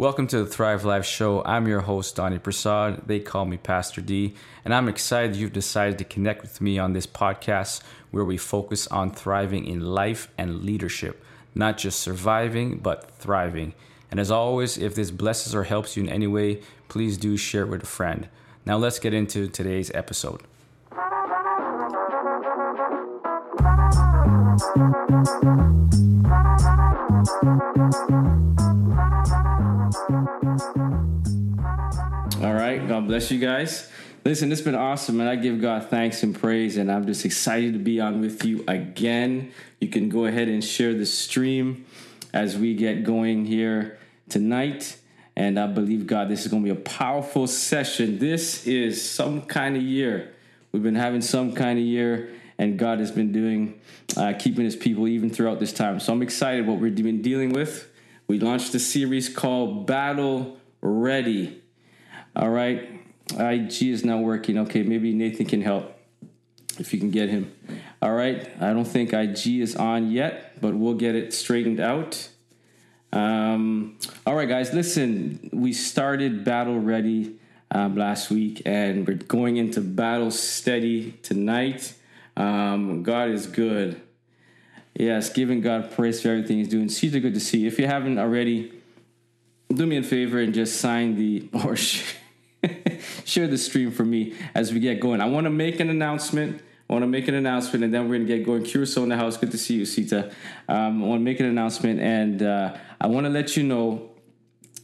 Welcome to the Thrive Live Show. I'm your host, Donnie Prasad. They call me Pastor D, and I'm excited you've decided to connect with me on this podcast where we focus on thriving in life and leadership, not just surviving, but thriving. And as always, if this blesses or helps you in any way, please do share it with a friend. Now let's get into today's episode. All right, God bless you guys. Listen, it's been awesome, and I give God thanks and praise, and I'm just excited to be on with you again. You can go ahead and share the stream as we get going here tonight. And I believe, God, this is going to be a powerful session. This is some kind of year. We've been having some kind of year, and God has been doing, uh, keeping his people even throughout this time. So I'm excited what we've been dealing with. We launched a series called Battle Ready. All right. IG is not working. Okay, maybe Nathan can help if you can get him. All right. I don't think IG is on yet, but we'll get it straightened out. Um, all right, guys, listen. We started Battle Ready um, last week, and we're going into Battle Steady tonight. Um, God is good. Yes, giving God praise for everything He's doing. Are good to see. If you haven't already, do me a favor and just sign the or share the stream for me as we get going. I want to make an announcement. I want to make an announcement, and then we're going to get going. Curacao in the house. Good to see you, Sita. Um, I want to make an announcement, and uh, I want to let you know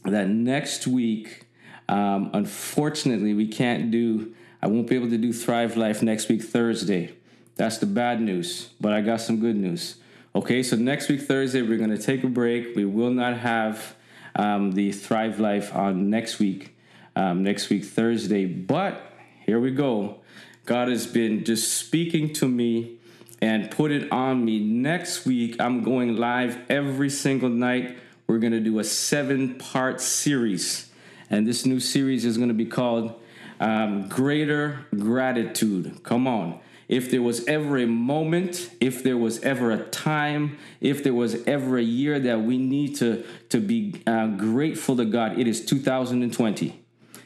that next week, um, unfortunately, we can't do. I won't be able to do Thrive Life next week, Thursday. That's the bad news, but I got some good news. Okay, so next week, Thursday, we're going to take a break. We will not have um, the Thrive Life on next week um, next week, Thursday. But here we go. God has been just speaking to me and put it on me. Next week, I'm going live every single night. We're going to do a seven part series. And this new series is going to be called um, Greater Gratitude. Come on. If there was ever a moment, if there was ever a time, if there was ever a year that we need to, to be uh, grateful to God, it is 2020.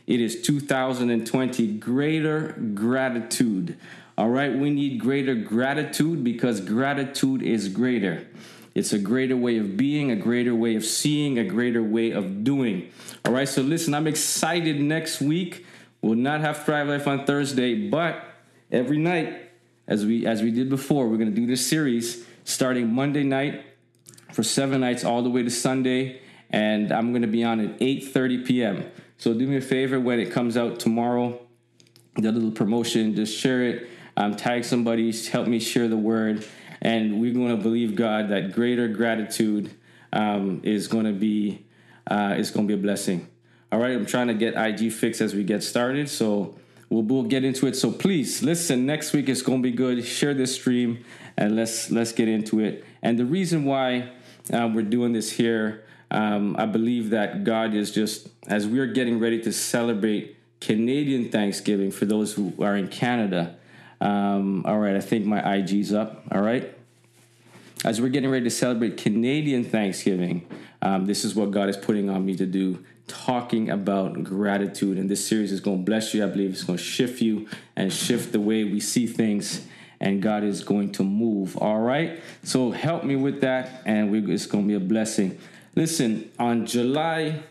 It is 2020. Greater gratitude. All right, we need greater gratitude because gratitude is greater. It's a greater way of being, a greater way of seeing, a greater way of doing. All right, so listen, I'm excited next week. We'll not have Thrive Life on Thursday, but every night, as we as we did before, we're gonna do this series starting Monday night for seven nights all the way to Sunday, and I'm gonna be on at 8:30 p.m. So do me a favor when it comes out tomorrow, the little promotion, just share it, um, tag somebody, help me share the word, and we're going to believe God that greater gratitude um, is going to be uh, is going to be a blessing. All right, I'm trying to get IG fixed as we get started, so we'll, we'll get into it. So please listen. Next week going to be good. Share this stream and let's let's get into it. And the reason why uh, we're doing this here um, I believe that God is just, as we're getting ready to celebrate Canadian Thanksgiving for those who are in Canada. Um, all right, I think my IG's up. All right. As we're getting ready to celebrate Canadian Thanksgiving, um, this is what God is putting on me to do talking about gratitude. And this series is going to bless you. I believe it's going to shift you and shift the way we see things. And God is going to move. All right. So help me with that. And we, it's going to be a blessing. Listen, on July,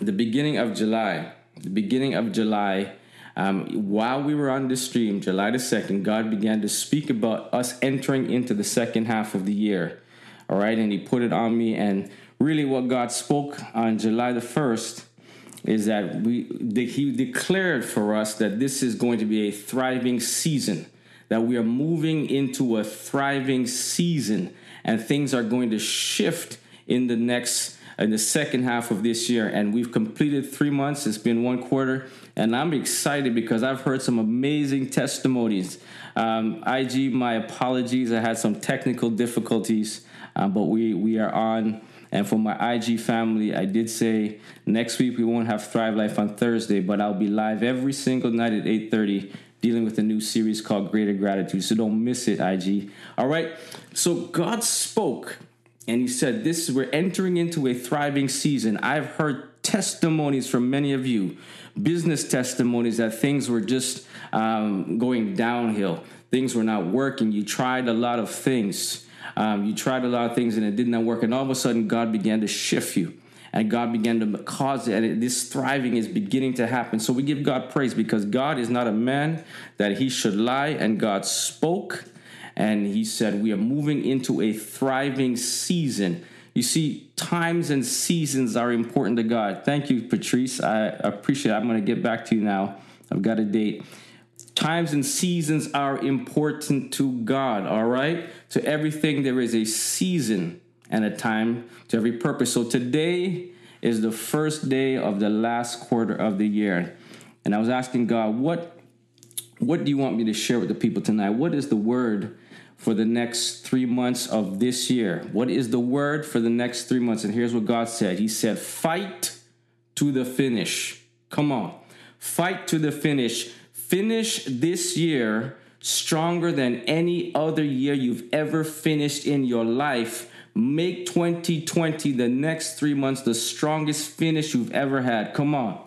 the beginning of July, the beginning of July, um, while we were on the stream, July the 2nd, God began to speak about us entering into the second half of the year. All right, and He put it on me. And really, what God spoke on July the 1st is that we that He declared for us that this is going to be a thriving season, that we are moving into a thriving season, and things are going to shift in the next in the second half of this year. And we've completed three months. It's been one quarter. And i'm excited because i've heard some amazing testimonies. Um, ig my apologies. I had some technical difficulties uh, but we we are on and for my ig family i did say next week we won't have thrive life on thursday but i'll be live every single night at 8.30 dealing with a new series called greater gratitude so don't miss it ig all right so god spoke And he said, This is we're entering into a thriving season. I've heard testimonies from many of you, business testimonies that things were just um, going downhill. Things were not working. You tried a lot of things. Um, you tried a lot of things and it did not work. And all of a sudden, God began to shift you and God began to cause it, and this thriving is beginning to happen. So we give God praise because God is not a man that he should lie, and God spoke, and he said, We are moving into a thriving season. You see, times and seasons are important to God. Thank you, Patrice. I appreciate it. I'm going to get back to you now. I've got a date. Times and seasons are important to God, all right? To everything, there is a season and a time to every purpose. So today is the first day of the last quarter of the year. And I was asking God, what what do you want me to share with the people tonight? What is the word for the next three months of this year? What is the word for the next three months? And here's what God said He said, Fight to the finish. Come on. Fight to the finish. Finish this year stronger than any other year you've ever finished in your life Make 2020 the next three months the strongest finish you've ever had. Come on.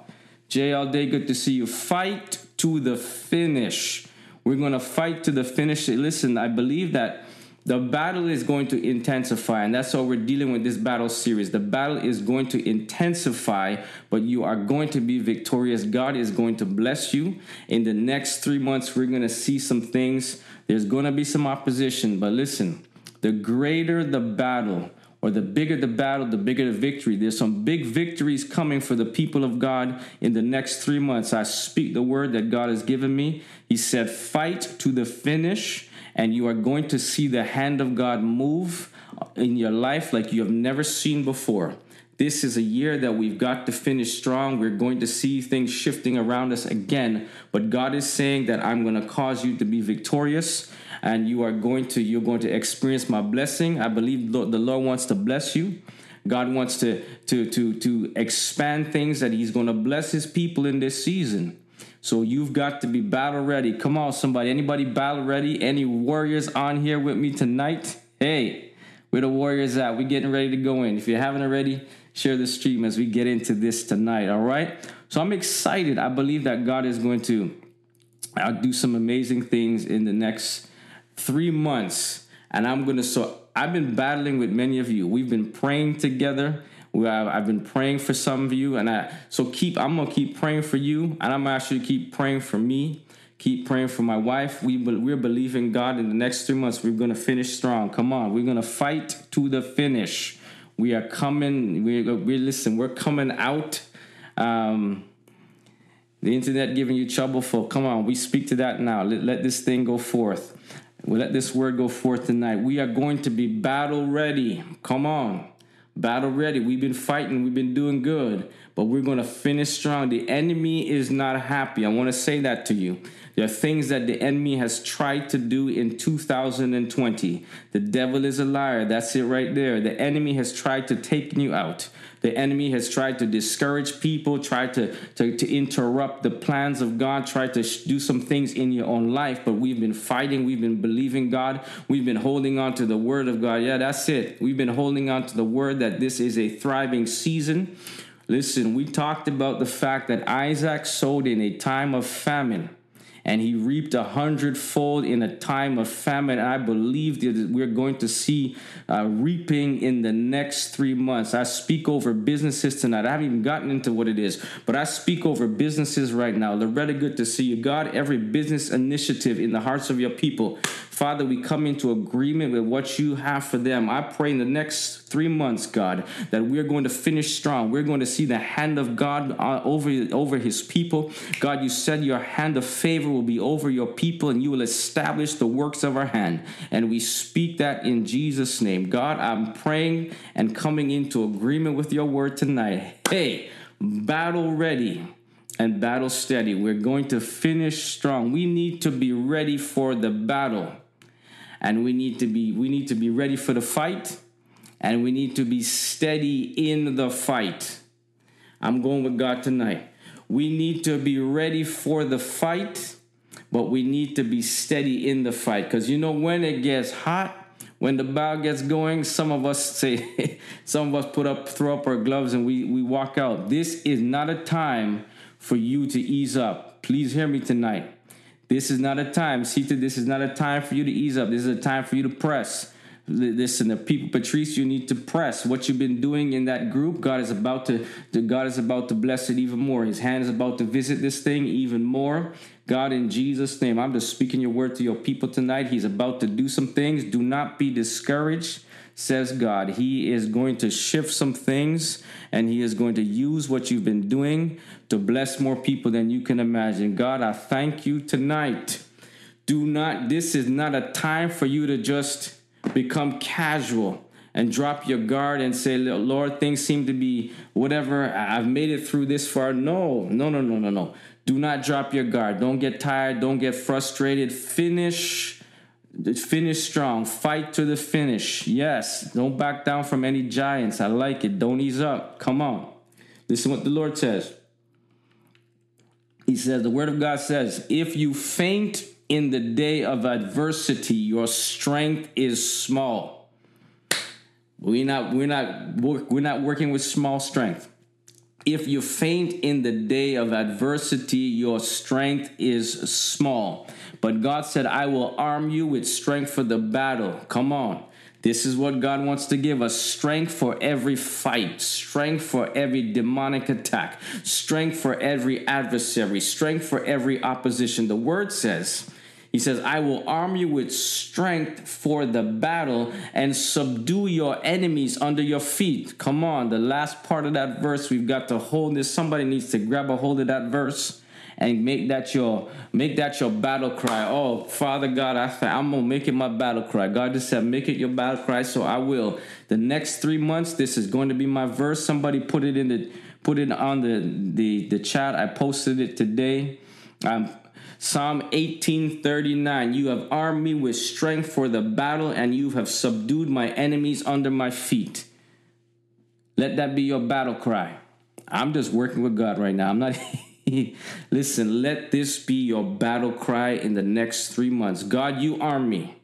JL Day, good to see you. Fight to the finish. We're going to fight to the finish. Listen, I believe that the battle is going to intensify, and that's why we're dealing with this battle series. The battle is going to intensify, but you are going to be victorious. God is going to bless you. In the next three months, we're going to see some things. There's going to be some opposition, but listen, the greater the battle, or the bigger the battle, the bigger the victory. There's some big victories coming for the people of God in the next three months. I speak the word that God has given me. He said, Fight to the finish, and you are going to see the hand of God move in your life like you have never seen before. This is a year that we've got to finish strong. We're going to see things shifting around us again, but God is saying that I'm going to cause you to be victorious and you are going to you're going to experience my blessing. I believe the Lord wants to bless you. God wants to to to to expand things that He's going to bless His people in this season. So you've got to be battle ready. Come on, somebody. Anybody battle ready? Any warriors on here with me tonight? Hey, where the warriors at? We getting ready to go in. If you haven't already, share the stream as we get into this tonight. All right. So I'm excited. I believe that God is going to uh, do some amazing things in the next three months, and I'm gonna. So I've been battling with many of you. We've been praying together. We have, I've been praying for some of you, and I so keep. I'm gonna keep praying for you, and I'm actually keep praying for me. Keep praying for my wife. We we're believing God. In the next three months, we're gonna finish strong. Come on, we're gonna fight to the finish. We are coming. We we listen. We're coming out. Um, the internet giving you trouble for. Come on, we speak to that now. Let, let this thing go forth. We let this word go forth tonight. We are going to be battle ready. Come on. Battle ready. We've been fighting, we've been doing good, but we're going to finish strong. The enemy is not happy. I want to say that to you. There are things that the enemy has tried to do in 2020. The devil is a liar. That's it right there. The enemy has tried to take you out. The enemy has tried to discourage people, tried to, to, to interrupt the plans of God, tried to sh- do some things in your own life, but we've been fighting, we've been believing God, we've been holding on to the word of God. Yeah, that's it. We've been holding on to the word that this is a thriving season. Listen, we talked about the fact that Isaac sowed in a time of famine and he reaped a hundredfold in a time of famine. And I believe that we're going to see uh, reaping in the next three months. I speak over businesses tonight. I haven't even gotten into what it is, but I speak over businesses right now. Loretta, good to see you. God, every business initiative in the hearts of your people, Father, we come into agreement with what you have for them. I pray in the next three months, God, that we're going to finish strong. We're going to see the hand of God uh, over, over his people. God, you said your hand of favor will be over your people and you will establish the works of our hand. And we speak that in Jesus' name. God, I'm praying and coming into agreement with your word tonight. Hey, battle ready and battle steady. We're going to finish strong. We need to be ready for the battle. And we need to be we need to be ready for the fight and we need to be steady in the fight. I'm going with God tonight. We need to be ready for the fight but we need to be steady in the fight because you know when it gets hot when the bow gets going, some of us say, some of us put up, throw up our gloves and we, we walk out. This is not a time for you to ease up. Please hear me tonight. This is not a time, Sita, this is not a time for you to ease up. This is a time for you to press. Listen, the people, Patrice, you need to press what you've been doing in that group. God is about to, God is about to bless it even more. His hand is about to visit this thing even more. God, in Jesus' name, I'm just speaking your word to your people tonight. He's about to do some things. Do not be discouraged, says God. He is going to shift some things and He is going to use what you've been doing to bless more people than you can imagine. God, I thank you tonight. Do not, this is not a time for you to just become casual and drop your guard and say, Lord, things seem to be whatever. I've made it through this far. No, no, no, no, no, no. Do not drop your guard. Don't get tired. Don't get frustrated. Finish. Finish strong. Fight to the finish. Yes. Don't back down from any giants. I like it. Don't ease up. Come on. Listen what the Lord says. He says, the word of God says, if you faint in the day of adversity, your strength is small. We're not, we're not, we're not working with small strength. If you faint in the day of adversity, your strength is small. But God said, I will arm you with strength for the battle. Come on. This is what God wants to give us strength for every fight, strength for every demonic attack, strength for every adversary, strength for every opposition. The word says, he says, I will arm you with strength for the battle and subdue your enemies under your feet. Come on, the last part of that verse, we've got to hold this. Somebody needs to grab a hold of that verse and make that your make that your battle cry. Oh, Father God, I th- I'm gonna make it my battle cry. God just said, make it your battle cry, so I will. The next three months, this is going to be my verse. Somebody put it in the put it on the the the chat. I posted it today. Um, Psalm 18:39 You have armed me with strength for the battle and you have subdued my enemies under my feet. Let that be your battle cry. I'm just working with God right now. I'm not Listen, let this be your battle cry in the next 3 months. God, you arm me.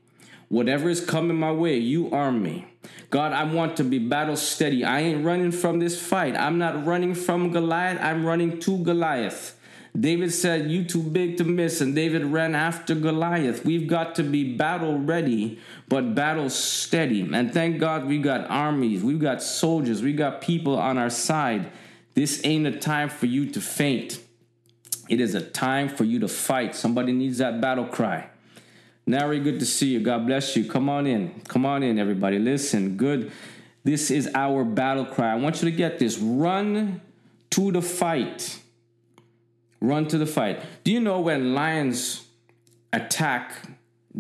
Whatever is coming my way, you arm me. God, I want to be battle steady. I ain't running from this fight. I'm not running from Goliath. I'm running to Goliath. David said, You too big to miss, and David ran after Goliath. We've got to be battle ready, but battle steady. And thank God we got armies, we've got soldiers, we got people on our side. This ain't a time for you to faint. It is a time for you to fight. Somebody needs that battle cry. Nary, good to see you. God bless you. Come on in. Come on in, everybody. Listen, good. This is our battle cry. I want you to get this. Run to the fight run to the fight. Do you know when lions attack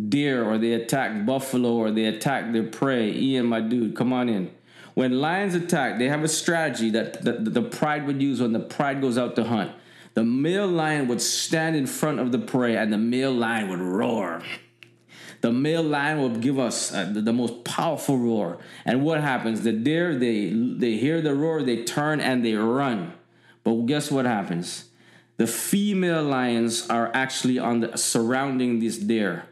deer or they attack buffalo or they attack their prey? Ian, my dude, come on in. When lions attack, they have a strategy that the, the pride would use when the pride goes out to hunt. The male lion would stand in front of the prey and the male lion would roar. The male lion will give us uh, the, the, most powerful roar. And what happens? The deer, they, they hear the roar, they turn and they run. But guess what happens? The female lions are actually on the surrounding this deer.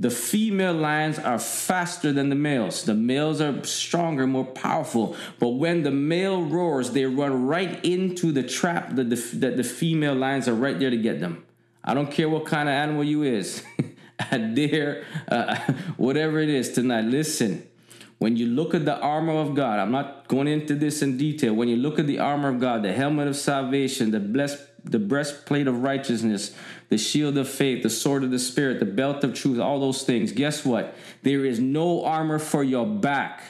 The female lions are faster than the males. The males are stronger, more powerful. But when the male roars, they run right into the trap that the, that the female lions are right there to get them. I don't care what kind of animal you is, a deer, uh, whatever it is tonight. Listen, when you look at the armor of God, I'm not going into this in detail. When you look at the armor of God, the helmet of salvation, the blessed the breastplate of righteousness, the shield of faith, the sword of the spirit, the belt of truth, all those things. Guess what? There is no armor for your back.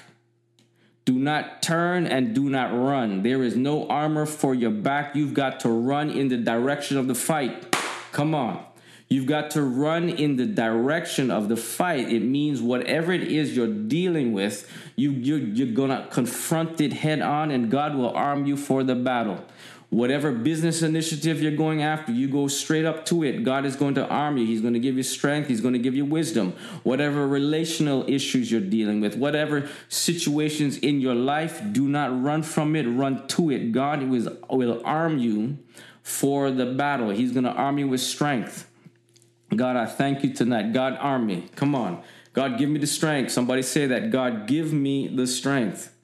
Do not turn and do not run. There is no armor for your back. You've got to run in the direction of the fight. Come on. You've got to run in the direction of the fight. It means whatever it is you're dealing with, you, you're, you're going to confront it head on, and God will arm you for the battle. Whatever business initiative you're going after, you go straight up to it. God is going to arm you. He's going to give you strength. He's going to give you wisdom. Whatever relational issues you're dealing with, whatever situations in your life, do not run from it, run to it. God will, will arm you for the battle. He's going to arm you with strength. God, I thank you tonight. God, arm me. Come on. God, give me the strength. Somebody say that. God, give me the strength.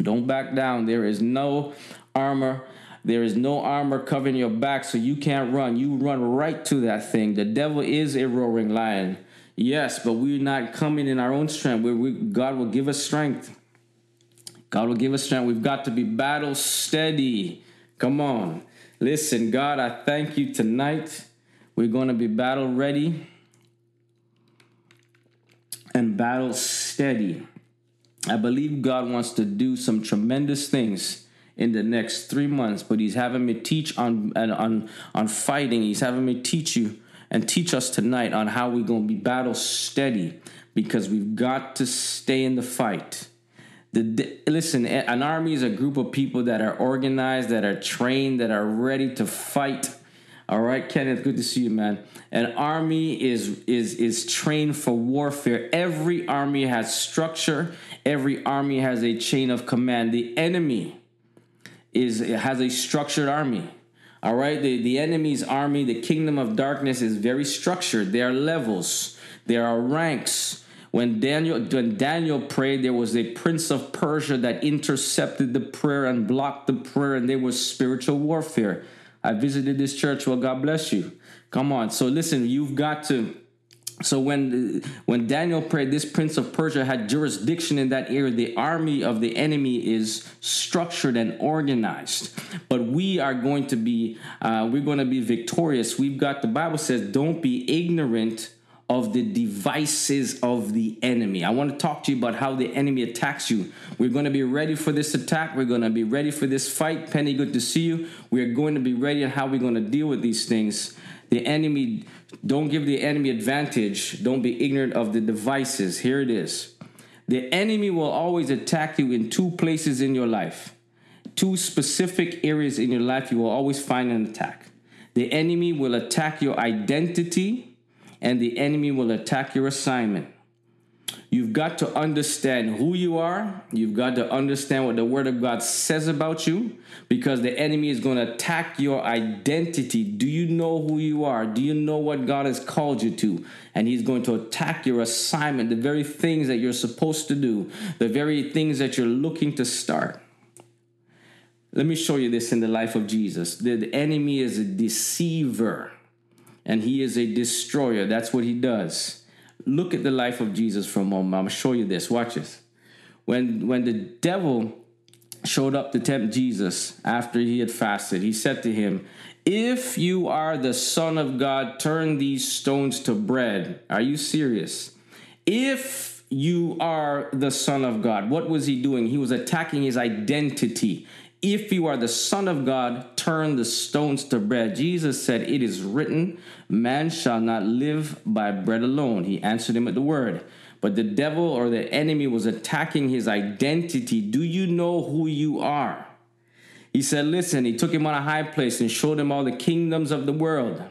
Don't back down. There is no armor. There is no armor covering your back, so you can't run. You run right to that thing. The devil is a roaring lion. Yes, but we're not coming in our own strength. We, we, God will give us strength. God will give us strength. We've got to be battle steady. Come on. Listen, God, I thank you tonight. We're going to be battle ready and battle steady. I believe God wants to do some tremendous things in the next three months, but He's having me teach on on on fighting. He's having me teach you and teach us tonight on how we're to be battle steady because we've got to stay in the fight. The, listen, an army is a group of people that are organized, that are trained, that are ready to fight. All right, Kenneth, good to see you, man. An army is is is trained for warfare. Every army has structure. Every army has a chain of command. The enemy is it has a structured army. All right, the, the enemy's army, the kingdom of darkness, is very structured. There are levels, there are ranks. When Daniel when Daniel prayed, there was a prince of Persia that intercepted the prayer and blocked the prayer, and there was spiritual warfare. I visited this church. Well, God bless you. Come on. So listen, you've got to so when when Daniel prayed, this prince of Persia had jurisdiction in that area. The army of the enemy is structured and organized, but we are going to be uh, we're going to be victorious. We've got the Bible says, "Don't be ignorant." Of the devices of the enemy. I want to talk to you about how the enemy attacks you. We're going to be ready for this attack. We're going to be ready for this fight. Penny, good to see you. We're going to be ready on how we're going to deal with these things. The enemy, don't give the enemy advantage. Don't be ignorant of the devices. Here it is. The enemy will always attack you in two places in your life. Two specific areas in your life, you will always find an attack. The enemy will attack your identity, and the enemy will attack your assignment. You've got to understand who you are. You've got to understand what the Word of God says about you because the enemy is going to attack your identity. Do you know who you are? Do you know what God has called you to? And He's going to attack your assignment, the very things that you're supposed to do, the very things that you're looking to start. Let me show you this in the life of Jesus. The, enemy is a deceiver and he is a destroyer. That's what he does look at the life of Jesus for a moment. I'm gonna show you this. Watch this. When when the devil showed up to tempt Jesus after he had fasted, he said to him, If you are the Son of God, turn these stones to bread. Are you serious? If you are the Son of God, what was he doing? He was attacking his identity. If you are the Son of God, turn the stones to bread. Jesus said, It is written, Man shall not live by bread alone. He answered him at the word. But the devil or the enemy was attacking his identity. Do you know who you are? He said, Listen, he took him on a high place and showed him all the kingdoms of the world.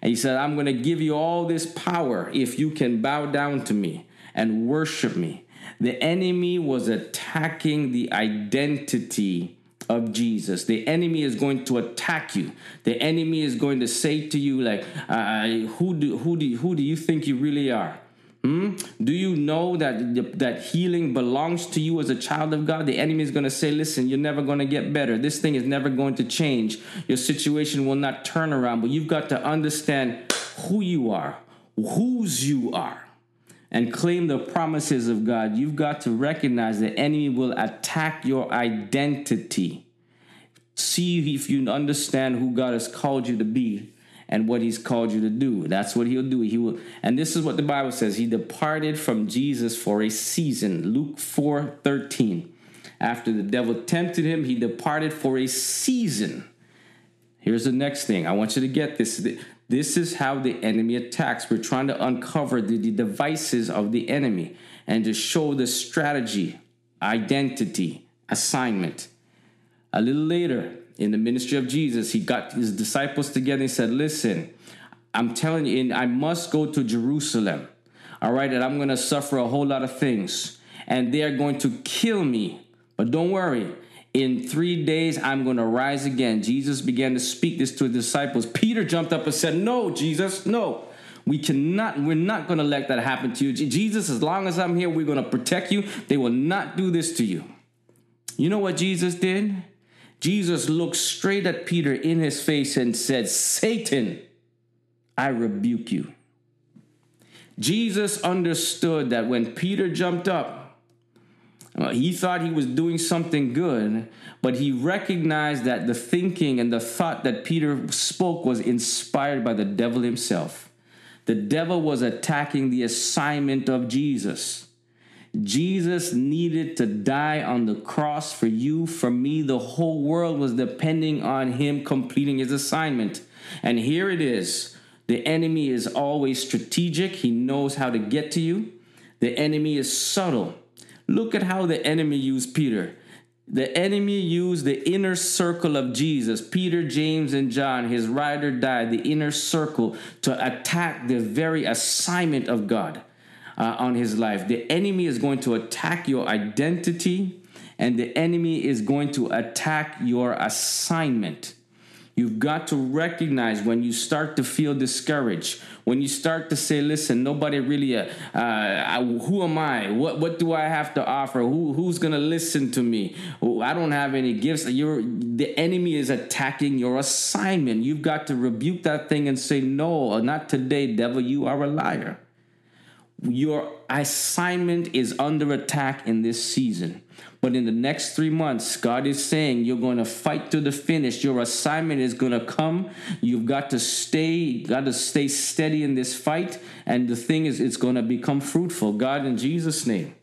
And he said, I'm going to give you all this power if you can bow down to me and worship me. The enemy was attacking the identity of Jesus. The enemy is going to attack you. The enemy is going to say to you, like, who do who do who do you think you really are? Hmm? Do you know that that healing belongs to you as a child of God? The enemy is going to say, "Listen, you're never going to get better. This thing is never going to change. Your situation will not turn around." But you've got to understand who you are, whose you are and claim the promises of God, you've got to recognize the enemy will attack your identity. See if you understand who God has called you to be and what he's called you to do. That's what he'll do. He will and this is what the Bible says. He departed from Jesus for a season. Luke 4 13. After the devil tempted him, he departed for a season. Here's the next thing. I want you to get this. This is how the enemy attacks. We're trying to uncover the, the devices of the enemy and to show the strategy, identity, assignment. A little later in the ministry of Jesus, he got his disciples together and said, Listen, I'm telling you, I must go to Jerusalem. All right, and I'm going to suffer a whole lot of things. And they are going to kill me. But don't worry, in three days, I'm going to rise again. Jesus began to speak this to his disciples. Peter jumped up and said, No, Jesus, no. We cannot, we're not going to let that happen to you. Jesus, as long as I'm here, we're going to protect you. They will not do this to you. You know what Jesus did? Jesus looked straight at Peter in his face and said, Satan, I rebuke you. Jesus understood that when Peter jumped up, uh, he thought he was doing something good, but he recognized that the thinking and the thought that Peter spoke was inspired by the devil himself. The devil was attacking the assignment of Jesus. Jesus needed to die on the cross for you, for me. The whole world was depending on him completing his assignment. And here it is. The enemy is always strategic, he knows how to get to you. The enemy is subtle. Look at how the enemy used Peter. The enemy used the inner circle of Jesus, Peter, James, and John, his ride or die, the inner circle, to attack the very assignment of God uh, on his life. The enemy is going to attack your identity, and the enemy is going to attack your assignment. You've got to recognize when you start to feel discouraged, when you start to say, "Listen, nobody really. Uh, uh, who am I? What what do I have to offer? Who who's gonna listen to me? I don't have any gifts." You're the enemy is attacking your assignment. You've got to rebuke that thing and say, "No, not today, devil. You are a liar." Your assignment is under attack in this season. But in the next three months, God is saying you're going to fight to the finish. Your assignment is going to come. You've got to stay, got to stay steady in this fight. And the thing is, it's going to become fruitful. God, in Jesus' name.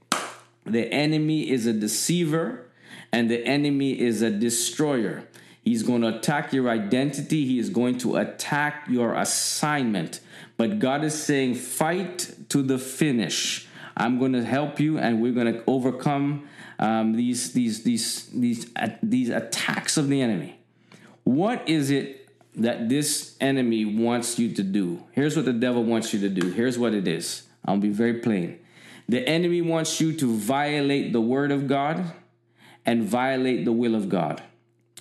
The enemy is a deceiver and the enemy is a destroyer. He's going to attack your identity. He is going to attack your assignment. But God is saying, fight to the finish. I'm going to help you, and we're going to overcome um, these these these these uh, these attacks of the enemy. What is it that this enemy wants you to do? Here's what the devil wants you to do. Here's what it is. I'll be very plain. The enemy wants you to violate the word of God and violate the will of God.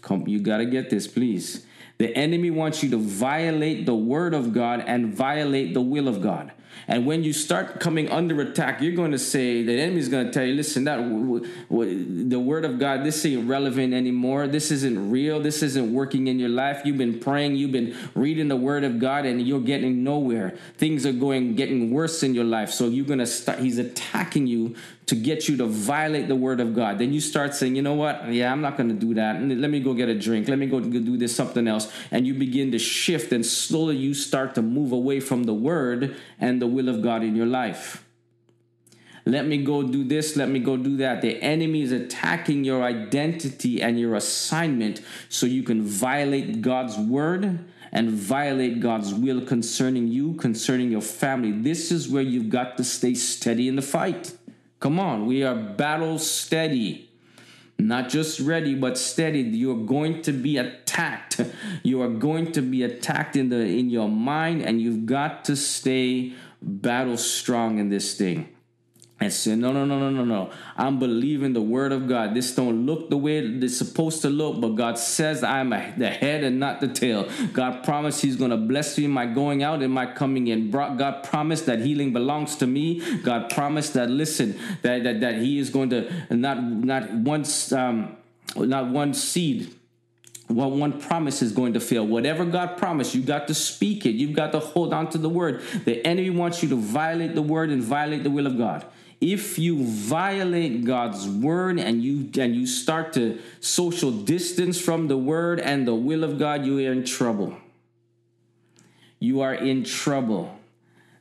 Come, you got to get this, please. The enemy wants you to violate the word of God and violate the will of God. And when you start coming under attack, you're going to say the enemy's going to tell you, listen, that w- w- the word of God, this ain't relevant anymore. This isn't real. This isn't working in your life. You've been praying, you've been reading the word of God, and you're getting nowhere. Things are going getting worse in your life. So you're going to start. He's attacking you to get you to violate the word of God. Then you start saying, you know what? Yeah, I'm not going to do that. Let me go get a drink. Let me go do this something else. And you begin to shift, and slowly you start to move away from the word and the will of God in your life. Let me go do this. Let me go do that. The enemy is attacking your identity and your assignment so you can violate God's word and violate God's will concerning you, concerning your family. This is where you've got to stay steady in the fight. Come on, we are battle steady. Not just ready, but steady. You're going to be attacked. You are going to be attacked in the in your mind, and you've got to stay battle strong in this thing and say, no, no, no, no, no, no. I'm believing the word of God. This don't look the way it's supposed to look, but God says I'm the head and not the tail. God promised He's going to bless me my going out and my coming in. God promised that healing belongs to me. God promised that listen that that, that He is going to not not once um, not one seed well, one promise is going to fail. Whatever God promised, you got to speak it. You've got to hold on to the word. The enemy wants you to violate the word and violate the will of God if you violate God's word and you and you start to social distance from the word and the will of God, you are in trouble. You are in trouble.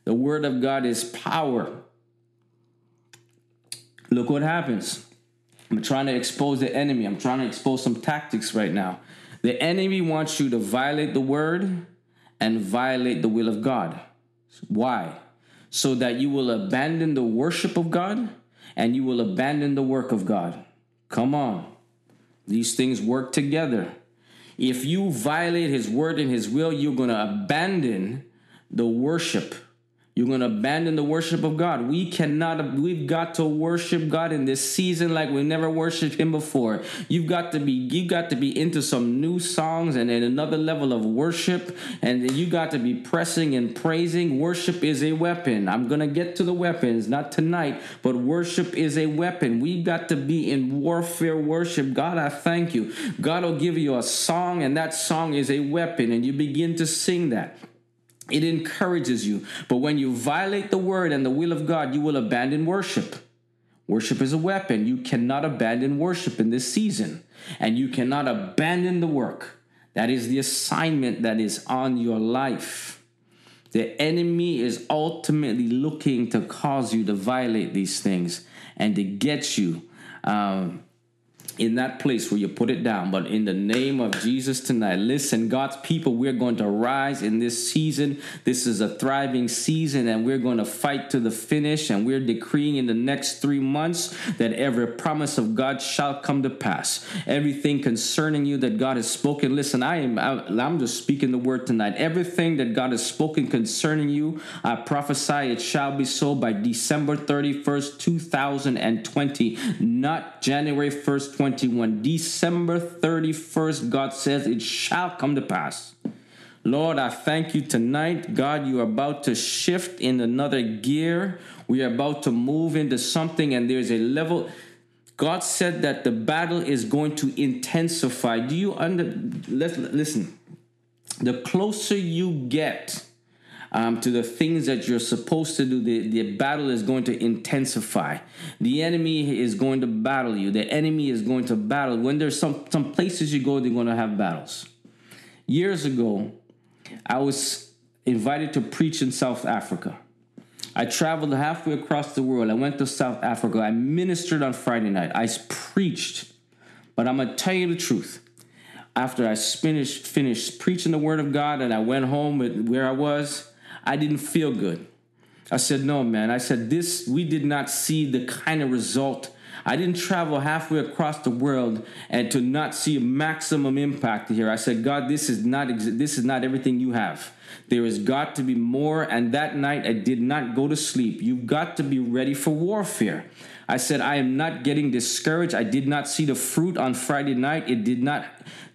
The word of God is power. Look what happens. I'm trying to expose the enemy. I'm trying to expose some tactics right now. The enemy wants you to violate the word and violate the will of God. Why? So that you will abandon the worship of God and you will abandon the work of God. Come on. These things work together. If you violate his word and his will, you're going to abandon the worship. You're going to abandon the worship of God. We cannot, we've got to worship God in this season like we never worshiped Him before. You've got to be, You've got to be into some new songs and in another level of worship. And you got to be pressing and praising. Worship is a weapon. I'm going to get to the weapons, not tonight, but worship is a weapon. We've got to be in warfare worship. God, I thank you. God will give you a song, and that song is a weapon, and you begin to sing that. It encourages you. But when you violate the word and the will of God, you will abandon worship. Worship is a weapon. You cannot abandon worship in this season, and you cannot abandon the work. That is the assignment that is on your life. The enemy is ultimately looking to cause you to violate these things and to get you um, in that place where you put it down. But in the name of Jesus tonight, listen, God's people, we're going to rise in this season. This is a thriving season, and we're going to fight to the finish. And we're decreeing in the next three months that every promise of God shall come to pass. Everything concerning you that God has spoken. Listen, I am I'm just speaking the word tonight. Everything that God has spoken concerning you, I prophesy it shall be so by December 31st, 2020, not January 1st, 20. 21. December 31st, God says, It shall come to pass. Lord, I thank you tonight. God, you are about to shift in another gear. We are about to move into something, and there's a level. God said that the battle is going to intensify. Do you under Let's listen? The closer you get um, to the things that you're supposed to do, the, the battle is going to intensify. The enemy is going to battle you. The enemy is going to battle. When there's some, some places you go, they're going to have battles. Years ago, I was invited to preach in South Africa. I traveled halfway across the world. I went to South Africa. I ministered on Friday night. I preached. But I'm going to tell you the truth. After I finished, finished preaching the word of God and I went home with where I was, I didn't feel good. I said, no, man. I said, this, we did not see the kind of result. I didn't travel halfway across the world and to not see a maximum impact here. I said, God, this is not, this is not everything you have. There has got to be more. And that night I did not go to sleep. You've got to be ready for warfare. I said, I am not getting discouraged. I did not see the fruit on Friday night. It did not,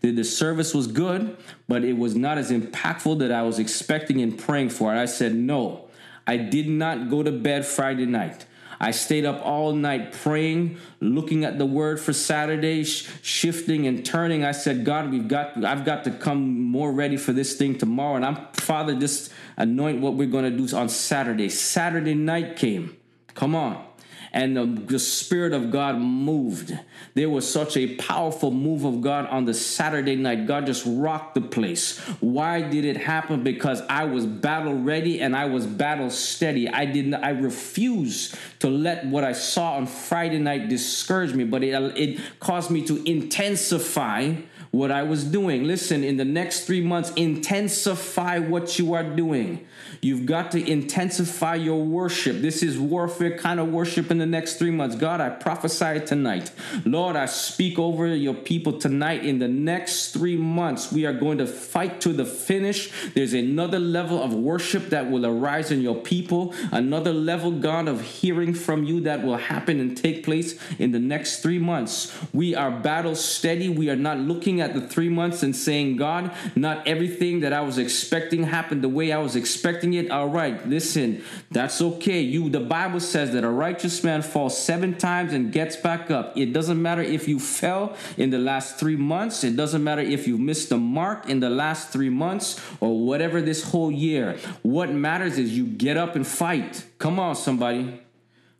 the, the service was good, but it was not as impactful that I was expecting and praying for. And I said, no, I did not go to bed Friday night. I stayed up all night praying, looking at the word for Saturday, sh- shifting and turning. I said, God, we've got, I've got to come more ready for this thing tomorrow. And I'm, Father, just anoint what we're going to do on Saturday. Saturday night came. Come on and the, the Spirit of God moved. There was such a powerful move of God on the Saturday night. God just rocked the place. Why did it happen? Because I was battle ready and I was battle steady. I didn't. I refused to let what I saw on Friday night discourage me, but it it caused me to intensify what I was doing. Listen, in the next three months, intensify what you are doing. You've got to intensify your worship. This is warfare kind of worship in the next three months. God, I prophesy tonight. Lord, I speak over your people tonight. In the next three months, we are going to fight to the finish. There's another level of worship that will arise in your people, another level, God, of hearing from you that will happen and take place in the next three months. We are battle steady. We are not looking at the three months and saying, God, not everything that I was expecting happened the way I was expecting it. All right, listen, that's okay. You the Bible says that a righteous man falls seven times and gets back up. It doesn't matter if you fell in the last three months, it doesn't matter if you missed the mark in the last three months or whatever this whole year. What matters is you get up and fight. Come on, somebody.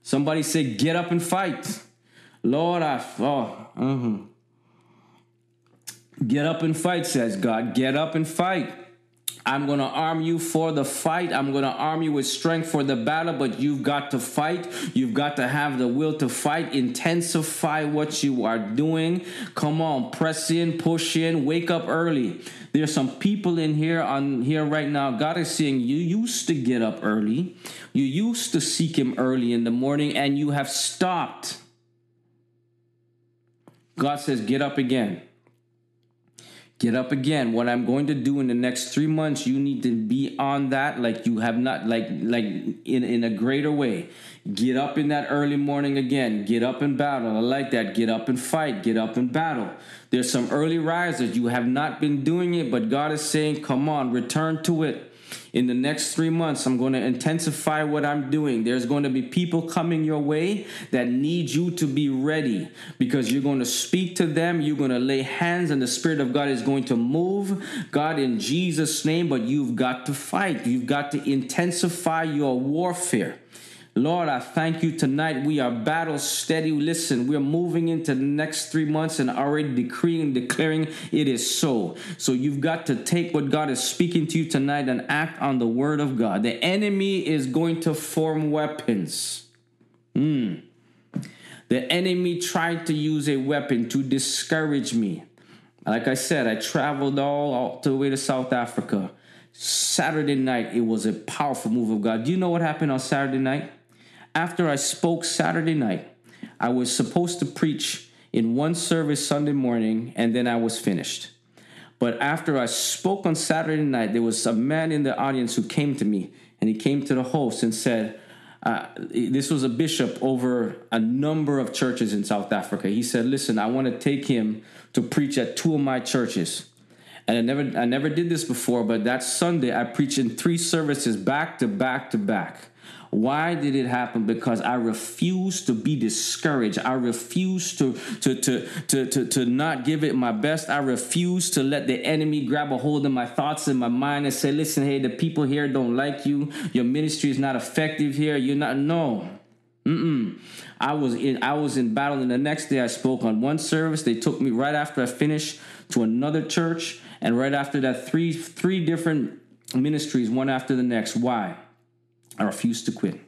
Somebody say, get up and fight. Lord, I oh, uh-huh. Get up and fight, says God. Get up and fight. I'm going to arm you for the fight. I'm going to arm you with strength for the battle, but you've got to fight. You've got to have the will to fight. Intensify what you are doing. Come on, press in, push in, wake up early. There's some people in here on here right now. God is saying you used to get up early. You used to seek him early in the morning and you have stopped. God says get up again. Get up again. What I'm going to do in the next three months, you need to be on that like you have not, like, like in, in a greater way. Get up in that early morning again. Get up and battle. I like that. Get up and fight. Get up and battle. There's some early risers. You have not been doing it, but God is saying, come on, return to it in the next three months, I'm going to intensify what I'm doing. There's going to be people coming your way that need you to be ready because you're going to speak to them. You're going to lay hands, and the Spirit of God is going to move. God, in Jesus' name, but you've got to fight. You've got to intensify your warfare. Lord, I thank you tonight. We are battle steady. Listen, we're moving into the next three months and already decreeing, declaring it is so. So you've got to take what God is speaking to you tonight and act on the word of God. The enemy is going to form weapons. Hmm. The enemy tried to use a weapon to discourage me. Like I said, I traveled all, all the way to South Africa. Saturday night, it was a powerful move of God. Do you know what happened on Saturday night? After I spoke Saturday night, I was supposed to preach in one service Sunday morning, and then I was finished. But after I spoke on Saturday night, there was a man in the audience who came to me, and he came to the host and said, uh, this was a bishop over a number of churches in South Africa. He said, "Listen, I want to take him to preach at two of my churches." And I never, I never did this before, but that Sunday I preached in three services back to back to back. Why did it happen? Because I refuse to be discouraged. I refuse to, to, to, to, to, to not give it my best. I refuse to let the enemy grab a hold of my thoughts and my mind and say, listen, hey, the people here don't like you. Your ministry is not effective here. You're not, no. Mm-mm. I was in I was in battle, and the next day I spoke on one service. They took me right after I finished to another church, and right after that, three three different ministries, one after the next. Why? I refuse to quit.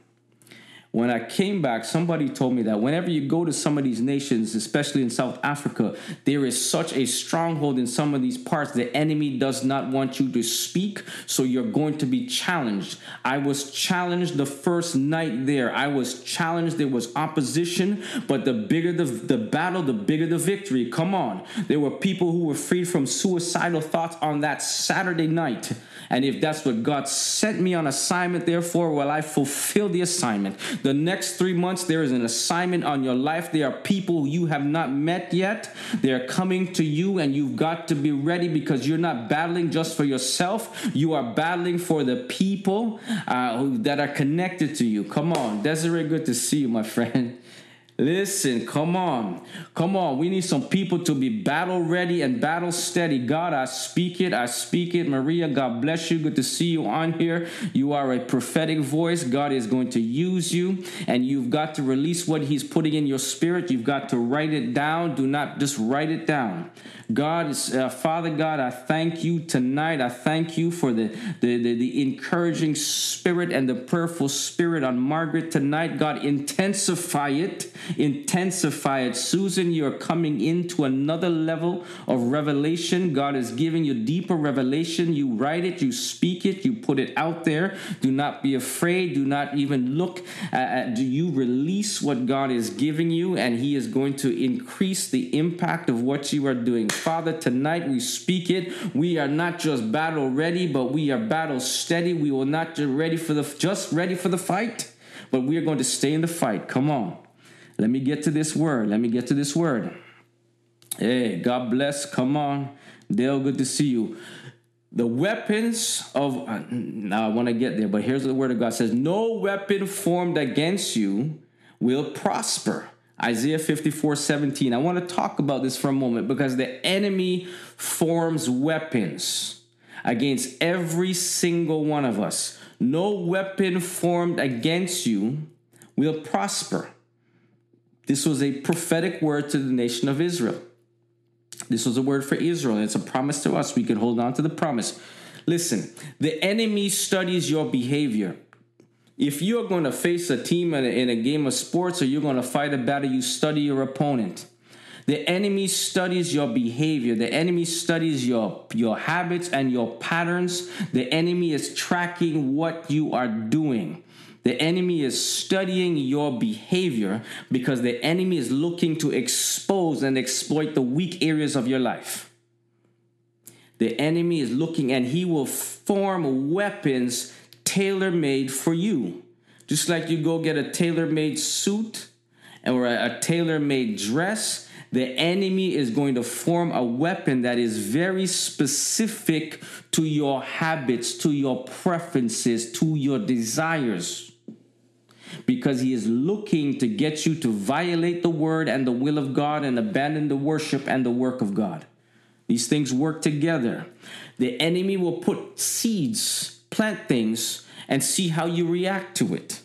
When I came back, somebody told me that whenever you go to some of these nations, especially in South Africa, there is such a stronghold in some of these parts. The enemy does not want you to speak, so you're going to be challenged. I was challenged the first night there. I was challenged. There was opposition, but the bigger the, the battle, the bigger the victory. Come on. There were people who were freed from suicidal thoughts on that Saturday night. And if that's what God sent me on assignment, therefore, will I fulfill the assignment. The next three months, there is an assignment on your life. There are people you have not met yet. They're coming to you, and you've got to be ready because you're not battling just for yourself. You are battling for the people uh, who, that are connected to you. Come on, Desiree, good to see you, my friend. Listen, come on. Come on. We need some people to be battle ready and battle steady. God, I speak it. I speak it. Maria, God bless you. Good to see you on here. You are a prophetic voice. God is going to use you, and you've got to release what He's putting in your spirit. You've got to write it down. Do not just write it down. God, uh, Father God, I thank you tonight. I thank you for the, the, the, the encouraging spirit and the prayerful spirit on Margaret tonight. God, intensify it intensify it. Susan, you're coming into another level of revelation. God is giving you deeper revelation. You write it, you speak it, you put it out there. Do not be afraid. Do not even look at, do you release what God is giving you, and He is going to increase the impact of what you are doing. Father, tonight we speak it. We are not just battle ready, but we are battle steady. We will not just ready for the just ready for the fight, but we are going to stay in the fight. Come on. Let me get to this word. Let me get to this word. Hey, God bless. Come on. Dale, good to see you. The weapons of, uh, now I want to get there, but here's the word of God says, No weapon formed against you will prosper. Isaiah 54 17. I want to talk about this for a moment because the enemy forms weapons against every single one of us. No weapon formed against you will prosper. This was a prophetic word to the nation of Israel. This was a word for Israel. It's a promise to us. We can hold on to the promise. Listen, the enemy studies your behavior. If you're going to face a team in a, in a game of sports or you're going to fight a battle, you study your opponent. The enemy studies your behavior. The enemy studies your, your habits and your patterns. The enemy is tracking what you are doing. The enemy is studying your behavior because the enemy is looking to expose and exploit the weak areas of your life. The enemy is looking and he will form weapons tailor made for you. Just like you go get a tailor made suit or a, tailor made dress, the enemy is going to form a weapon that is very specific to your habits, to your preferences, to your desires. Because he is looking to get you to violate the word and the will of God and abandon the worship and the work of God. These things work together. The enemy will put seeds, plant things, and see how you react to it.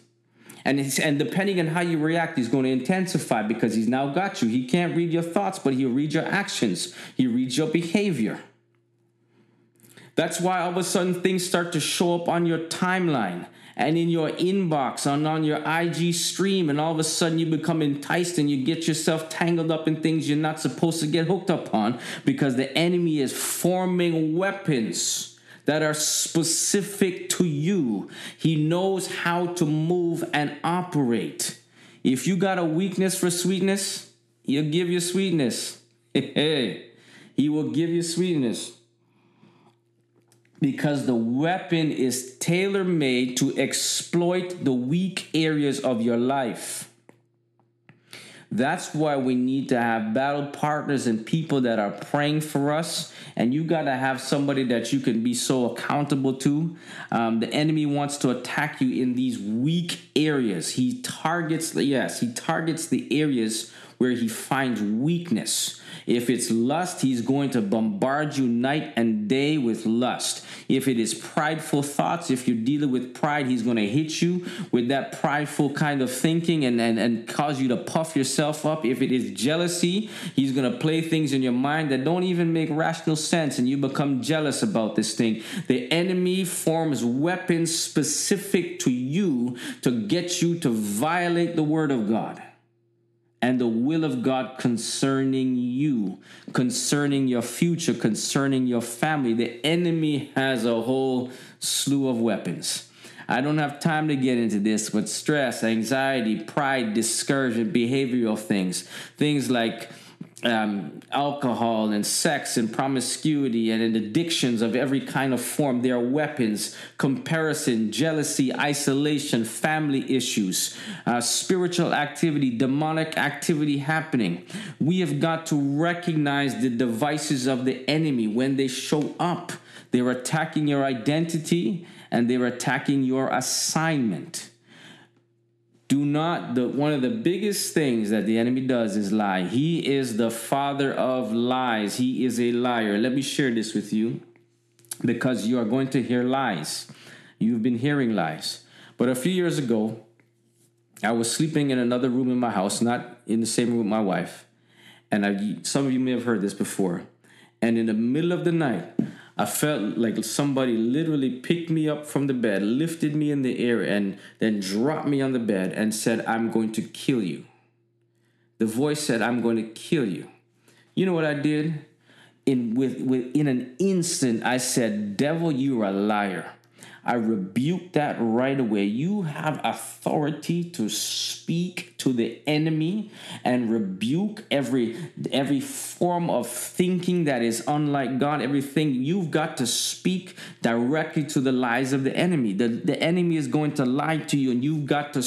And, and depending on how you react, he's going to intensify because he's now got you. He can't read your thoughts, but he'll read your actions, he reads your behavior. That's why all of a sudden things start to show up on your timeline and in your inbox and on your IG stream, and all of a sudden you become enticed and you get yourself tangled up in things you're not supposed to get hooked up on because the enemy is forming weapons that are specific to you. He knows how to move and operate. If you got a weakness for sweetness, he'll give you sweetness. He will give you sweetness because the weapon is tailor made to exploit the weak areas of your life. That's why we need to have battle partners and people that are praying for us. And you got to have somebody that you can be so accountable to. Um, the enemy wants to attack you in these weak areas. He targets, yes, he targets the areas where he finds weakness. If it's lust, he's going to bombard you night and day with lust. If it is prideful thoughts, if you're dealing with pride, he's going to hit you with that prideful kind of thinking and, and, and cause you to puff yourself up. If it is jealousy, he's going to play things in your mind that don't even make rational sense and you become jealous about this thing. The enemy forms weapons specific to you to get you to violate the word of God and the will of God concerning you, concerning your future, concerning your family. The enemy has a whole slew of weapons. I don't have time to get into this, but stress, anxiety, pride, discouragement, behavioral things, things like um, alcohol and sex and promiscuity and addictions of every kind of form. They are weapons, comparison, jealousy, isolation, family issues, uh, spiritual activity, demonic activity happening. We have got to recognize the devices of the enemy when they show up. They're attacking your identity and they're attacking your assignment do not the one of the biggest things that the enemy does is lie. He is the father of lies. He is a liar. Let me share this with you because you are going to hear lies. You've been hearing lies. But a few years ago i was sleeping in another room in my house not in the same room with my wife. And I, some of you may have heard this before. And in the middle of the night I felt like somebody literally picked me up from the bed, lifted me in the air, and then dropped me on the bed and said, I'm going to kill you. The voice said, I'm going to kill you. You know what I did? In, with, with, in an instant, I said, Devil, you're a liar. I rebuke that right away. You have authority to speak to the enemy and rebuke every every form of thinking that is unlike God. Everything you've got to speak directly to the lies of the enemy. The, the enemy is going to lie to you, and you've got to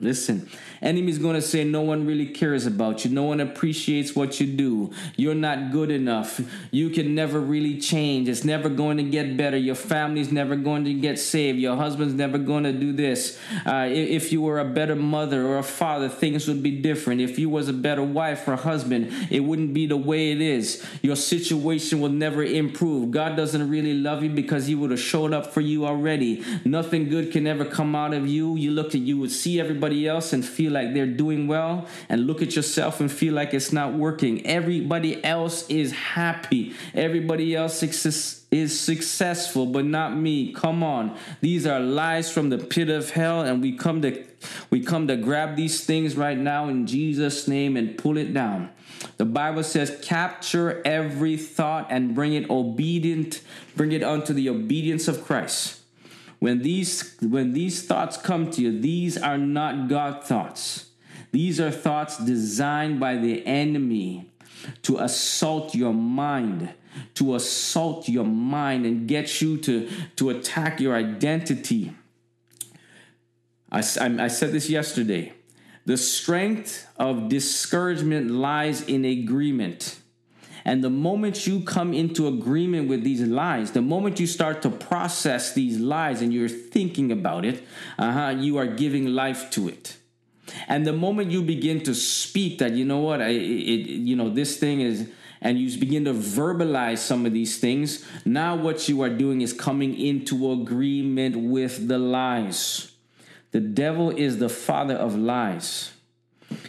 listen. Enemy's going to say no one really cares about you. No one appreciates what you do. You're not good enough. You can never really change. It's never going to get better. Your family's never going to get saved. Your husband's never going to do this. Uh, if you were a better mother or a father, things would be different. If you was a better wife or husband, it wouldn't be the way it is. Your situation will never improve. God doesn't really love you because he would have showed up for you already. Nothing good can ever come out of you. You look at you would see everybody else and feel like they're doing well and look at yourself and feel like it's not working. Everybody else is happy. Everybody else is successful, but not me. Come on. These are lies from the pit of hell and we come to we come to grab these things right now in Jesus name and pull it down. The Bible says, capture every thought and bring it obedient, bring it unto the obedience of Christ. When these when these thoughts come to you, these are not God thoughts. These are thoughts designed by the enemy to assault your mind, to assault your mind and get you to, to attack your identity. I, I, I said this yesterday. The strength of discouragement lies in agreement. And the moment you come into agreement with these lies, the moment you start to process these lies and you're thinking about it, uh-huh, you are giving life to it. And the moment you begin to speak that, you know what, I, it, you know, this thing is, and you begin to verbalize some of these things, now what you are doing is coming into agreement with the lies. The devil is the father of lies,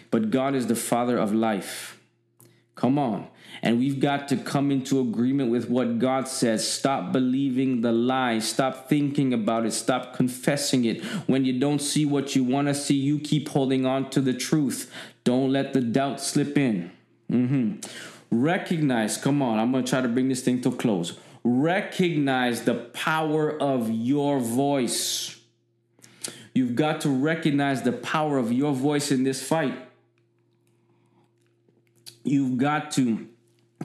but God is the father of life. Come on. And we've got to come into agreement with what God says. Stop believing the lie. Stop thinking about it. Stop confessing it. When you don't see what you want to see, you keep holding on to the truth. Don't let the doubt slip in. Mm-hmm. Recognize, come on, I'm going to try to bring this thing to a close. Recognize the power of your voice. You've got to recognize the power of your voice in this fight. You've got to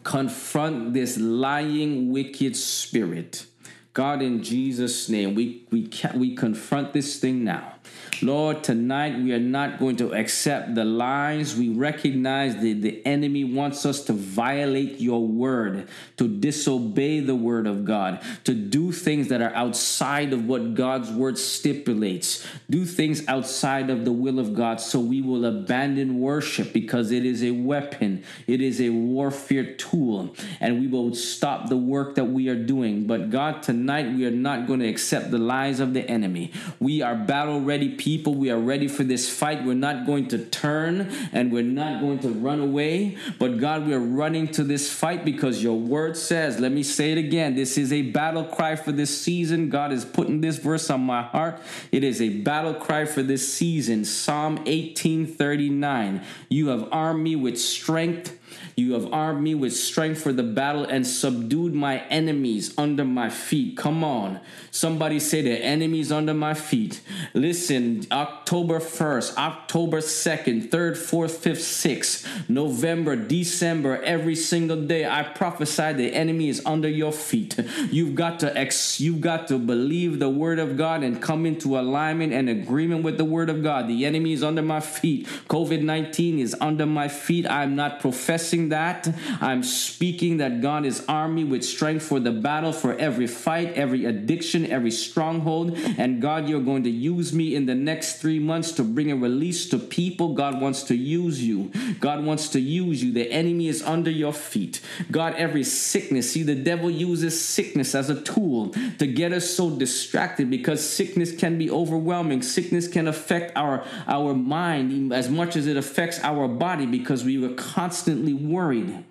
confront this lying, wicked spirit. God, in Jesus' name, we, we, we confront this thing now. Lord, tonight we are not going to accept the lies. We recognize that the enemy wants us to violate your word, to disobey the word of God, to do things that are outside of what God's word stipulates, do things outside of the will of God. So we will abandon worship because it is a weapon, it is a warfare tool, and we will stop the work that we are doing. But God, tonight we are not going to accept the lies of the enemy. We are battle ready people. We are ready for this fight. We're not going to turn and we're not going to run away. But God, we are running to this fight because your word says, let me say it again. This is a battle cry for this season. God is putting this verse on my heart. It is a battle cry for this season. Psalm 1839. You have armed me with strength you have armed me with strength for the battle and subdued my enemies under my feet. Come on. Somebody say the enemies under my feet. Listen, October 1st, October 2nd, 3rd, 4th, 5th, 6th, November, December, every single day, I prophesy the enemy is under your feet. You've got to ex- you've got to believe the word of God and come into alignment and agreement with the word of God. The enemy is under my feet. COVID-19 is under my feet. I'm not professing that. I'm speaking that God is me with strength for the battle, for every fight, every addiction, every stronghold. And God, you're going to use me in the next three months to bring a release to people. God wants to use you. God wants to use you. The enemy is under your feet. God, every sickness, see, the devil uses sickness as a tool to get us so distracted because sickness can be overwhelming. Sickness can affect our, our mind as much as it affects our body because we were constantly worried,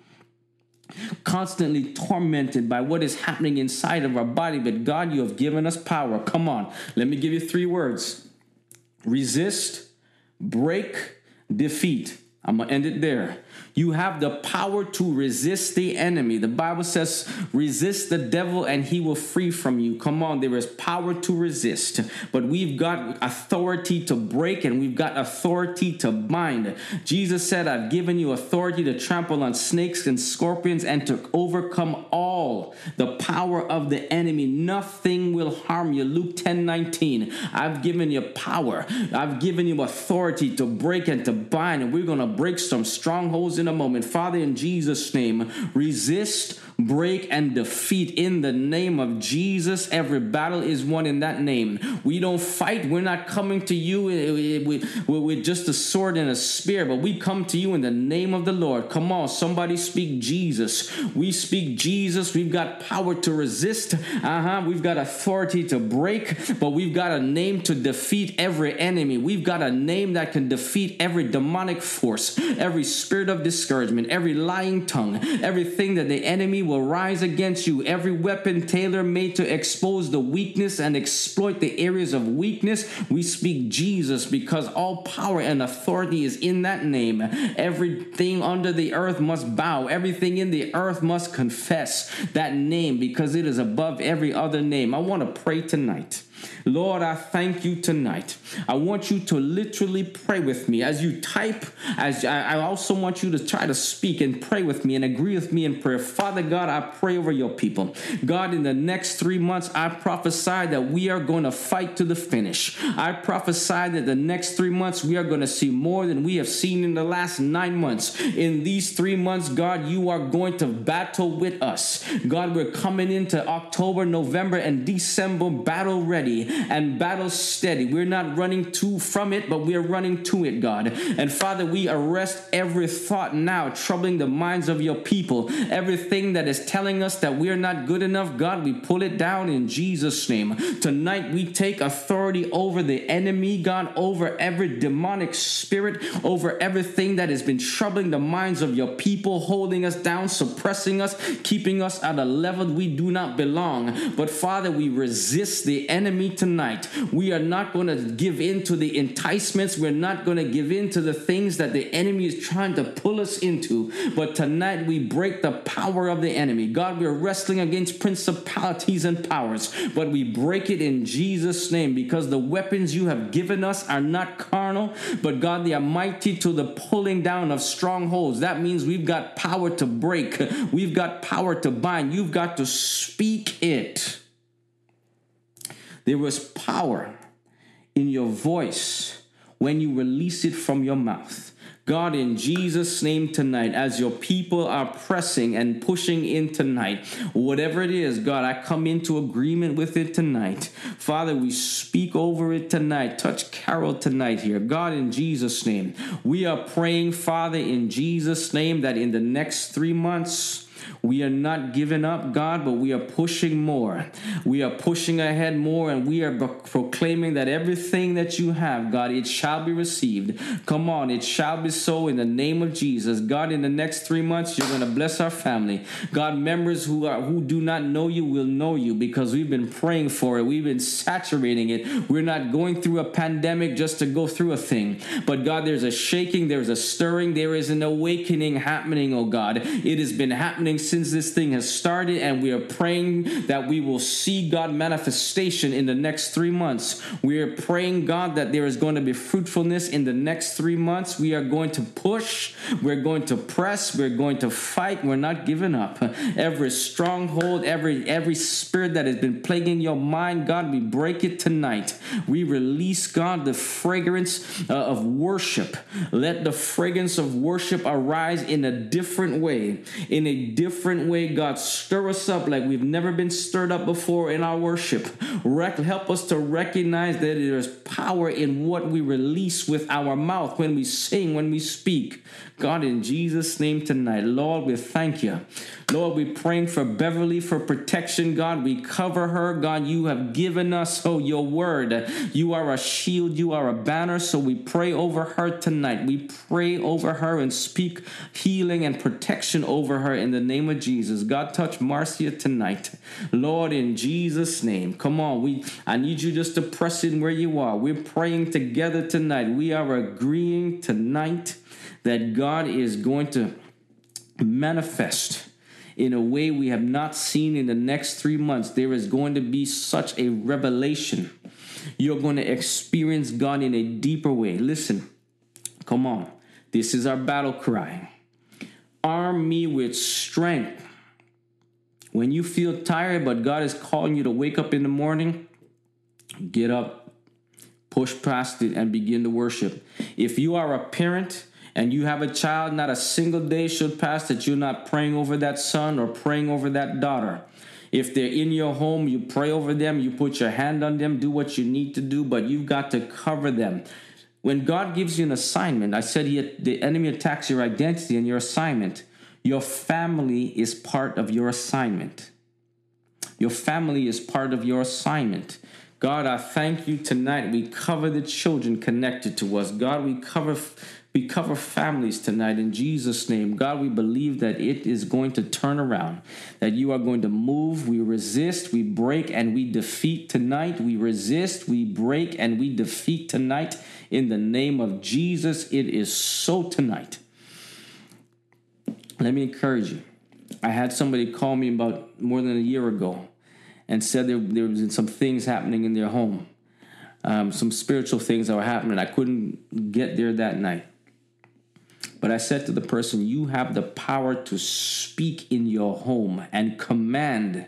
constantly tormented by what is happening inside of our body. But God, you have given us power. Come on, let me give you three words resist, break, defeat. I'm going to end it there. You have the power to resist the enemy. The Bible says, resist the devil and he will free from you. Come on, there is power to resist, but we've got authority to break and we've got authority to bind. Jesus said, I've given you authority to trample on snakes and scorpions and to overcome all the power of the enemy. Nothing will harm you. Luke 10 19. I've given you power, I've given you authority to break and to bind, and we're going to break some strongholds in in a moment. Father, in Jesus' name, resist break, and defeat in the name of Jesus. Every battle is won in that name. We don't fight. We're not coming to you with just a sword and a spear, but we come to you in the name of the Lord. Come on, somebody speak Jesus. We speak Jesus. We've got power to resist. Uh huh. We've got authority to break, but we've got a name to defeat every enemy. We've got a name that can defeat every demonic force, every spirit of discouragement, every lying tongue, everything that the enemy will rise against you. Every weapon tailor made to expose the weakness and exploit the areas of weakness. We speak Jesus because all power and authority is in that name. Everything under the earth must bow, everything in the earth must confess that name because because it is above every other name. I want to pray tonight. Lord, I thank you tonight. I want you to literally pray with me as you type. As I also want you to try to speak and pray with me and agree with me in prayer. Father God, I pray over your people. God, in the next three months, I prophesy that we are going to fight to the finish. I prophesy that the next three months we are going to see more than we have seen in the last nine months. In these three months, God, you are going to battle with us. God, we're coming into October, November, and December battle ready and battle steady. We're not running to from it, but we're running to it, God. And Father, we arrest every thought now troubling the minds of your people. Everything that is telling us that we're not good enough, God, we pull it down in Jesus' name. Tonight we take authority over the enemy, God, over every demonic spirit, over everything that has been troubling the minds of your people, holding us down, suppressing us, keeping us at a level we do not belong. But Father, we resist the enemy tonight. We are not going to give in to the enticements. We're not going to give in to the things that the enemy is trying to pull us into. But tonight we break the power of the enemy. God, we're wrestling against principalities and powers, but we break it in Jesus' name because the weapons you have given us are not carnal, but God, they are mighty to the pulling down of strongholds. That means we've got power to break, we've got power to bind. You've got to speak it. There was power in your voice when you release it from your mouth. God, in Jesus' name tonight, as your people are pressing and pushing in tonight, whatever it is, God, I come into agreement with it tonight. Father, we speak over it tonight. Touch Carol tonight here. God, in Jesus' name, we are praying, Father, in Jesus' name, that in the next three months, we are not giving up, God, but we are pushing more. We are pushing ahead more, and we are proclaiming that everything that you have, God, it shall be received. Come on, it shall be so in the name of Jesus. God, in the next three months, you're going to bless our family. God, members who are who do not know you will know you because we've been praying for it. We've been saturating it. We're not going through a pandemic just to go through a thing. But God, there's a shaking, there's a stirring, there is an awakening happening, oh God. It has been happening since this thing has started, and we are praying that we will see God manifestation in the next three months. We are praying, God, that there is going to be fruitfulness in the next three months. We are going to push, we're going to press, we're going to fight. We're not giving up. Every stronghold, every every spirit that has been plaguing your mind, God, we break it tonight. We release, God, the fragrance uh, of worship. Let the fragrance of worship arise in a different way, in a different different way, God. Stir us up like we've never been stirred up before in our worship. Rec- help us to recognize that there's power in what we release with our mouth when we sing, when we speak. God, in Jesus' name tonight, Lord, we thank you. Lord, we praying for Beverly for protection. God, we cover her. God, you have given us, oh, your word. You are a shield, you are a banner. So we pray over her tonight. We pray over her and speak healing and protection over her in the name of Jesus. God, touch Marcia tonight. Lord, in Jesus' name. Come on, we I need you just to press in where you are. We're praying together tonight. We are agreeing tonight that God is going to manifest in a way we have not seen in the next three months. There is going to be such a revelation. You're going to experience God in a deeper way. Listen, come on. This is our battle cry. Arm me with strength. When you feel tired, but God is calling you to wake up in the morning, get up, push past it, and begin to worship. If you are a parent, and you have a child, not a single day should pass that you're not praying over that son or praying over that daughter. If they're in your home, you pray over them, you put your hand on them, do what you need to do, but you've got to cover them. When God gives you an assignment, I said he, the enemy attacks your identity and your assignment. Your family is part of your assignment. Your family is part of your assignment. God, I thank you tonight. We cover the children connected to us. God, we cover we cover families tonight in Jesus' name. God, we believe that it is going to turn around, that you are going to move. We resist, we break, and we defeat tonight. We resist, we break, and we defeat tonight. In the name of Jesus, it is so tonight. Let me encourage you. I had somebody call me about more than a year ago and said there, there was some things happening in their home, um, some spiritual things that were happening. I couldn't get there that night. But I said to the person, You have the power to speak in your home and command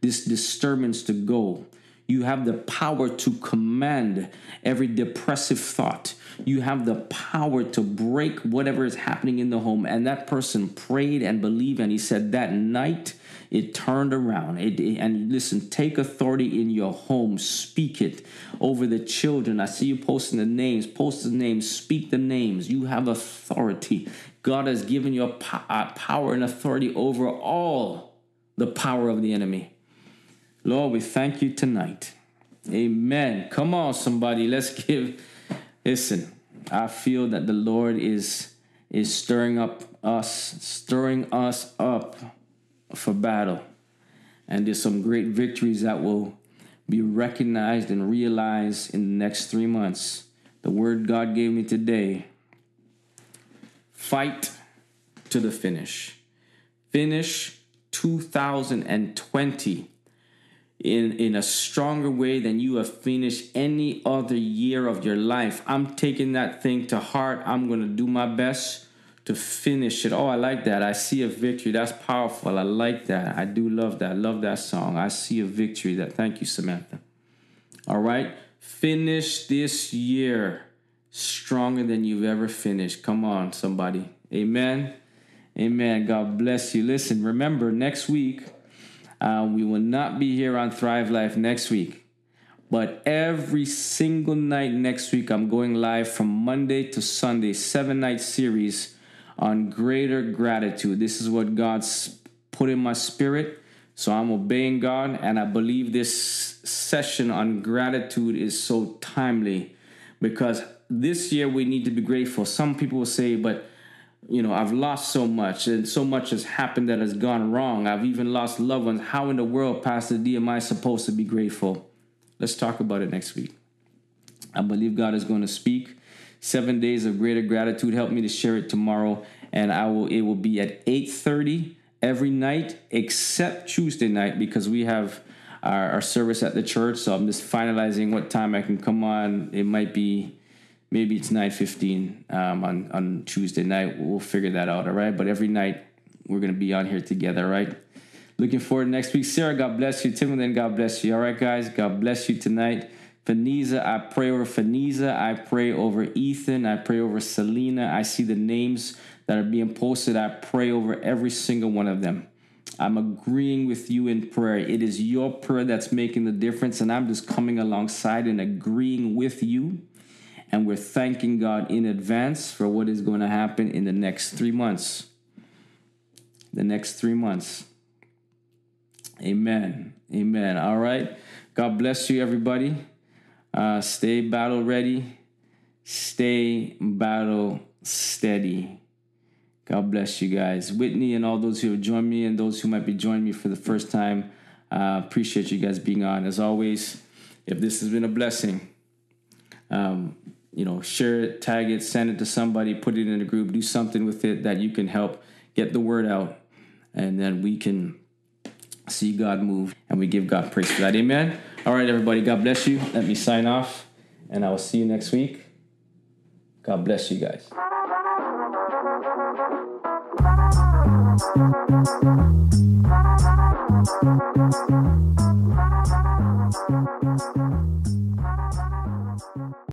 this disturbance to go. You have the power to command every depressive thought. You have the power to break whatever is happening in the home. And that person prayed and believed, and he said that night it turned around. It, and listen, take authority in your home. Speak it over the children. I see you posting the names. Post the names. Speak the names. You have authority. God has given you uh, power and authority over all the power of the enemy. Lord, we thank you tonight. Amen. Come on, somebody. Let's give. Listen, I feel that the Lord is is stirring up us, stirring us up for battle. And there's some great victories that will be recognized and realized in the next three months. The word God gave me today fight to the finish. Finish 2020 in, in a stronger way than you have finished any other year of your life. I'm taking that thing to heart. I'm going to do my best to finish it. Oh, I like that. I see a victory. That's powerful. I like that. I do love that. Love that song. I see a victory. That thank you, Samantha. All right. Finish this year stronger than you've ever finished. Come on, somebody. Amen. Amen. God bless you. Listen, remember next week, uh, we will not be here on Thrive Life next week. But every single night next week, I'm going live from Monday to Sunday, seven night series on greater gratitude. This is what God's put in my spirit. So I'm obeying God, and I believe this session on gratitude is so timely because this year we need to be grateful. Some people will say, but you know, I've lost so much and so much has happened that has gone wrong. I've even lost loved ones. How in the world, Pastor D, am I supposed to be grateful? Let's talk about it next week. I believe God is going to speak seven days of greater gratitude. Help me to share it tomorrow, and I will. It will be at eight thirty every night except Tuesday night because we have our, our, service at the church. So I'm just finalizing what time I can come on. It might be maybe it's nine fifteen um, on on Tuesday night. We'll figure that out. All right, but every night we're gonna be on here together. Right. Looking forward to next week. Sarah, God bless you. Timothy, God bless you. All right, guys. God bless you tonight. Faniza, I pray over Faniza. I pray over Ethan. I pray over Selena. I see the names that are being posted. I pray over every single one of them. I'm agreeing with you in prayer. It is your prayer that's making the difference, and I'm just coming alongside and agreeing with you. And we're thanking God in advance for what is going to happen in the next three months. The next three months. Amen. Amen. All right. God bless you, everybody. Uh, stay battle ready. Stay battle steady. God bless you guys. Whitney and all those who have joined me and those who might be joining me for the first time. Uh, appreciate you guys being on. As always, if this has been a blessing, um, you know, share it, tag it, send it to somebody, put it in a group, do something with it that you can help get the word out, and then we can see God move and we give God praise for that. Amen. All right, everybody. God bless you. Let me sign off, and I will see you next week. God bless you guys.